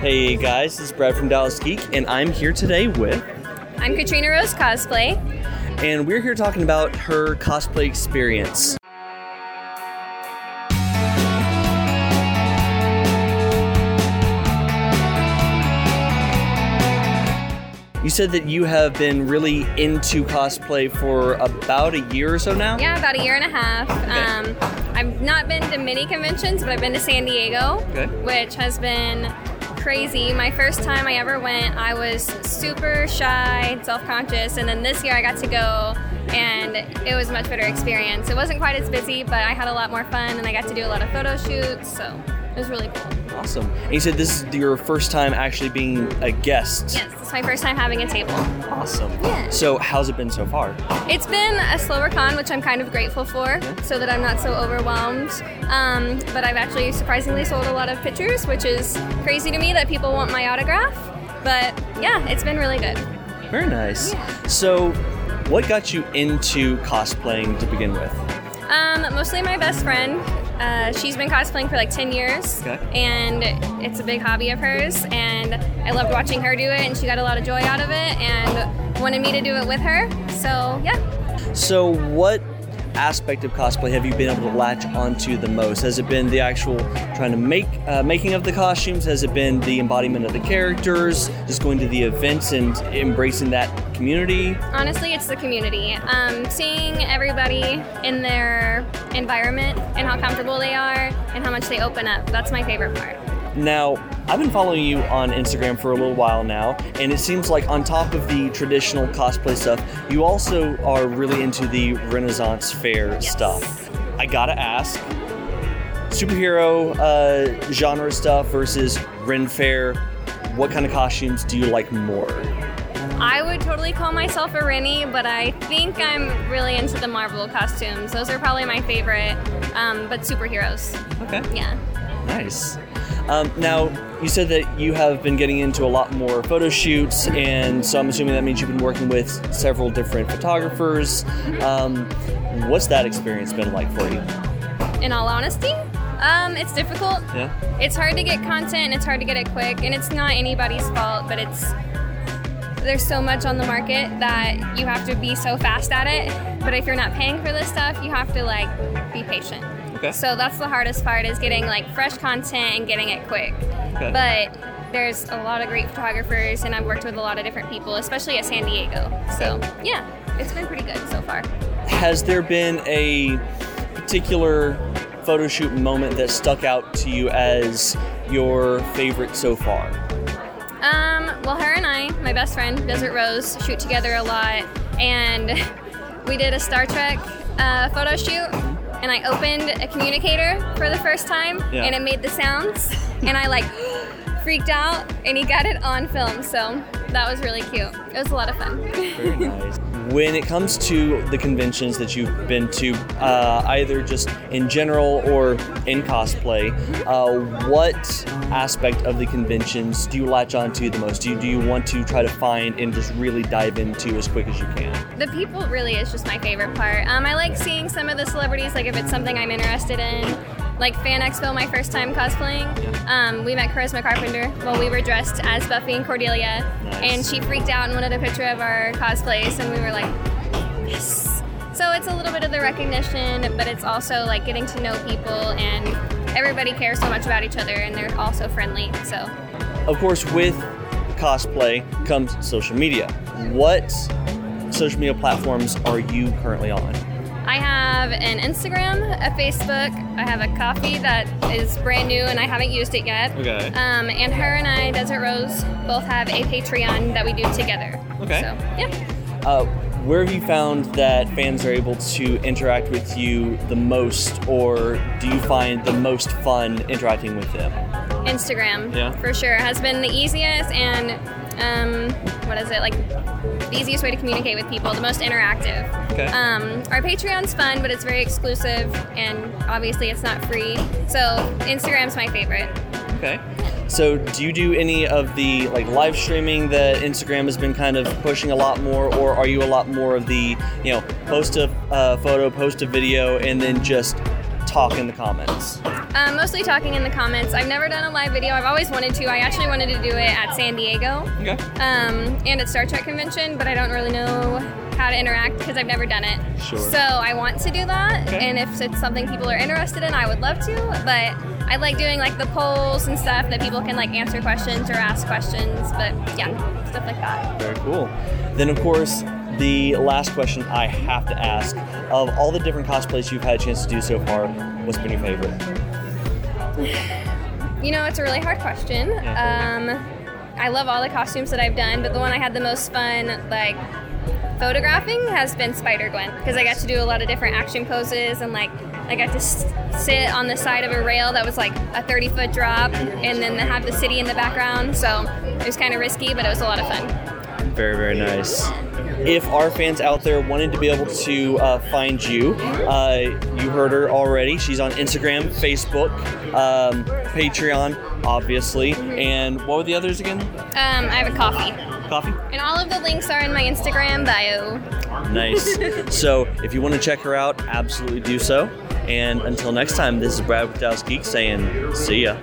Hey guys, this is Brad from Dallas Geek, and I'm here today with, I'm Katrina Rose Cosplay. and we're here talking about her cosplay experience. You said that you have been really into cosplay for about a year or so now? Yeah, about a year and a half. Um, I've not been to many conventions, but I've been to San Diego, Okay. which has been crazy. My first time I ever went, I was super shy, self conscious, and then this year I got to go. And it was a much better experience. It wasn't quite as busy, but I had a lot more fun, and I got to do a lot of photo shoots, so was really cool. Awesome. And you said this is your first time actually being a guest. Yes, it's my first time having a table. Awesome. Yeah. So, how's it been so far? It's been a slower con, which I'm kind of grateful for, so that I'm not so overwhelmed. Um, but I've actually surprisingly sold a lot of pictures, which is crazy to me that people want my autograph. But yeah, it's been really good. Very nice. Yeah. So, what got you into cosplaying to begin with? Um, mostly my best friend. Uh, she's been cosplaying for like 10 years, Okay. and it's a big hobby of hers. And I loved watching her do it, and she got a lot of joy out of it, and wanted me to do it with her. So yeah. So, what aspect of cosplay have you been able to latch onto the most? Has it been the actual trying to make uh, making of the costumes? Has it been the embodiment of the characters? Just going to the events and embracing that community? Honestly, it's the community. Um, seeing everybody in their environment and how comfortable they are and how much they open up. That's my favorite part. Now, I've been following you on Instagram for a little while now, and it seems like on top of the traditional cosplay stuff, you also are really into the Renaissance fair stuff. I gotta ask, superhero uh, genre stuff versus Ren Fair, what kind of costumes do you like more? I would totally call myself a Rennie, but I think I'm really into the Marvel costumes. Those are probably my favorite, um, but superheroes. Okay. Yeah. Nice. Um, now, you said that you have been getting into a lot more photo shoots, and so I'm assuming that means you've been working with several different photographers. Um, what's that experience been like for you? In all honesty, um, it's difficult. Yeah. It's hard to get content and it's hard to get it quick, and it's not anybody's fault, but it's there's so much on the market that you have to be so fast at it. But if you're not paying for this stuff, you have to like be patient. Okay. So that's the hardest part is getting like fresh content and getting it quick. Okay. But there's a lot of great photographers, and I've worked with a lot of different people, especially at San Diego. So yeah, it's been pretty good so far. Has there been a particular photo shoot moment that stuck out to you as your favorite so far? Um, well, her and I, my best friend, Desert Rose, shoot together a lot, and we did a Star Trek uh, photo shoot. And I opened a communicator for the first time, Yeah. and it made the sounds, and I like freaked out, and he got it on film. So that was really cute. It was a lot of fun. Very nice. When it comes to the conventions that you've been to, uh, either just in general or in cosplay, uh, what aspect of the conventions do you latch onto the most? Do you, do you want to try to find and just really dive into as quick as you can? The people really is just my favorite part. Um, I like seeing some of the celebrities, like if it's something I'm interested in. Like Fan Expo, my first time cosplaying. Um, we met Charisma Carpenter while we were dressed as Buffy and Cordelia, Nice. and she freaked out and wanted a picture of our cosplays, and we were like, yes. So it's a little bit of the recognition, but it's also like getting to know people, and everybody cares so much about each other, and they're all so friendly. So Of course, with cosplay comes social media. What social media platforms are you currently on? I have an Instagram, a Facebook. I have a Ko-fi that is brand new and I haven't used it yet. Okay. Um, and her and I, Desert Rose, both have a Patreon that we do together. Okay. So yeah. Uh, where have you found that fans are able to interact with you the most, or do you find the most fun interacting with them? Instagram, Yeah. for sure, has been the easiest and um, what is it like? The easiest way to communicate with people, the most interactive. Okay. Um, our Patreon's fun, but it's very exclusive, and obviously it's not free. So Instagram's my favorite. Okay. So, do you do any of the like live streaming that Instagram has been kind of pushing a lot more, or are you a lot more of the you know post a uh, photo, post a video, and then just talk in the comments? Um, mostly talking in the comments. I've never done a live video. I've always wanted to. I actually wanted to do it at San Diego Okay. um, and at Star Trek convention, but I don't really know how to interact because I've never done it. Sure. So I want to do that, Okay. and if it's something people are interested in, I would love to. But I like doing like the polls and stuff that people can like answer questions or ask questions. But yeah, stuff like that. Very cool. Then, of course, the last question I have to ask of all the different cosplays you've had a chance to do so far, what's been your favorite? You know, it's a really hard question. Um, I love all the costumes that I've done, but the one I had the most fun, like, photographing has been Spider Gwen because I got to do a lot of different action poses and like I got to sit on the side of a rail that was like a 30 foot drop and then have the city in the background. So it was kind of risky, but it was a lot of fun. Very, very nice. If our fans out there wanted to be able to uh, find you, uh, you heard her already. She's on Instagram, Facebook, um, Patreon, obviously. And what were the others again? Um, I have a Ko-fi. Ko-fi? And all of the links are in my Instagram bio. Nice. so if you want to check her out, absolutely do so. And until next time, this is Brad with Dallas Geek saying, see ya.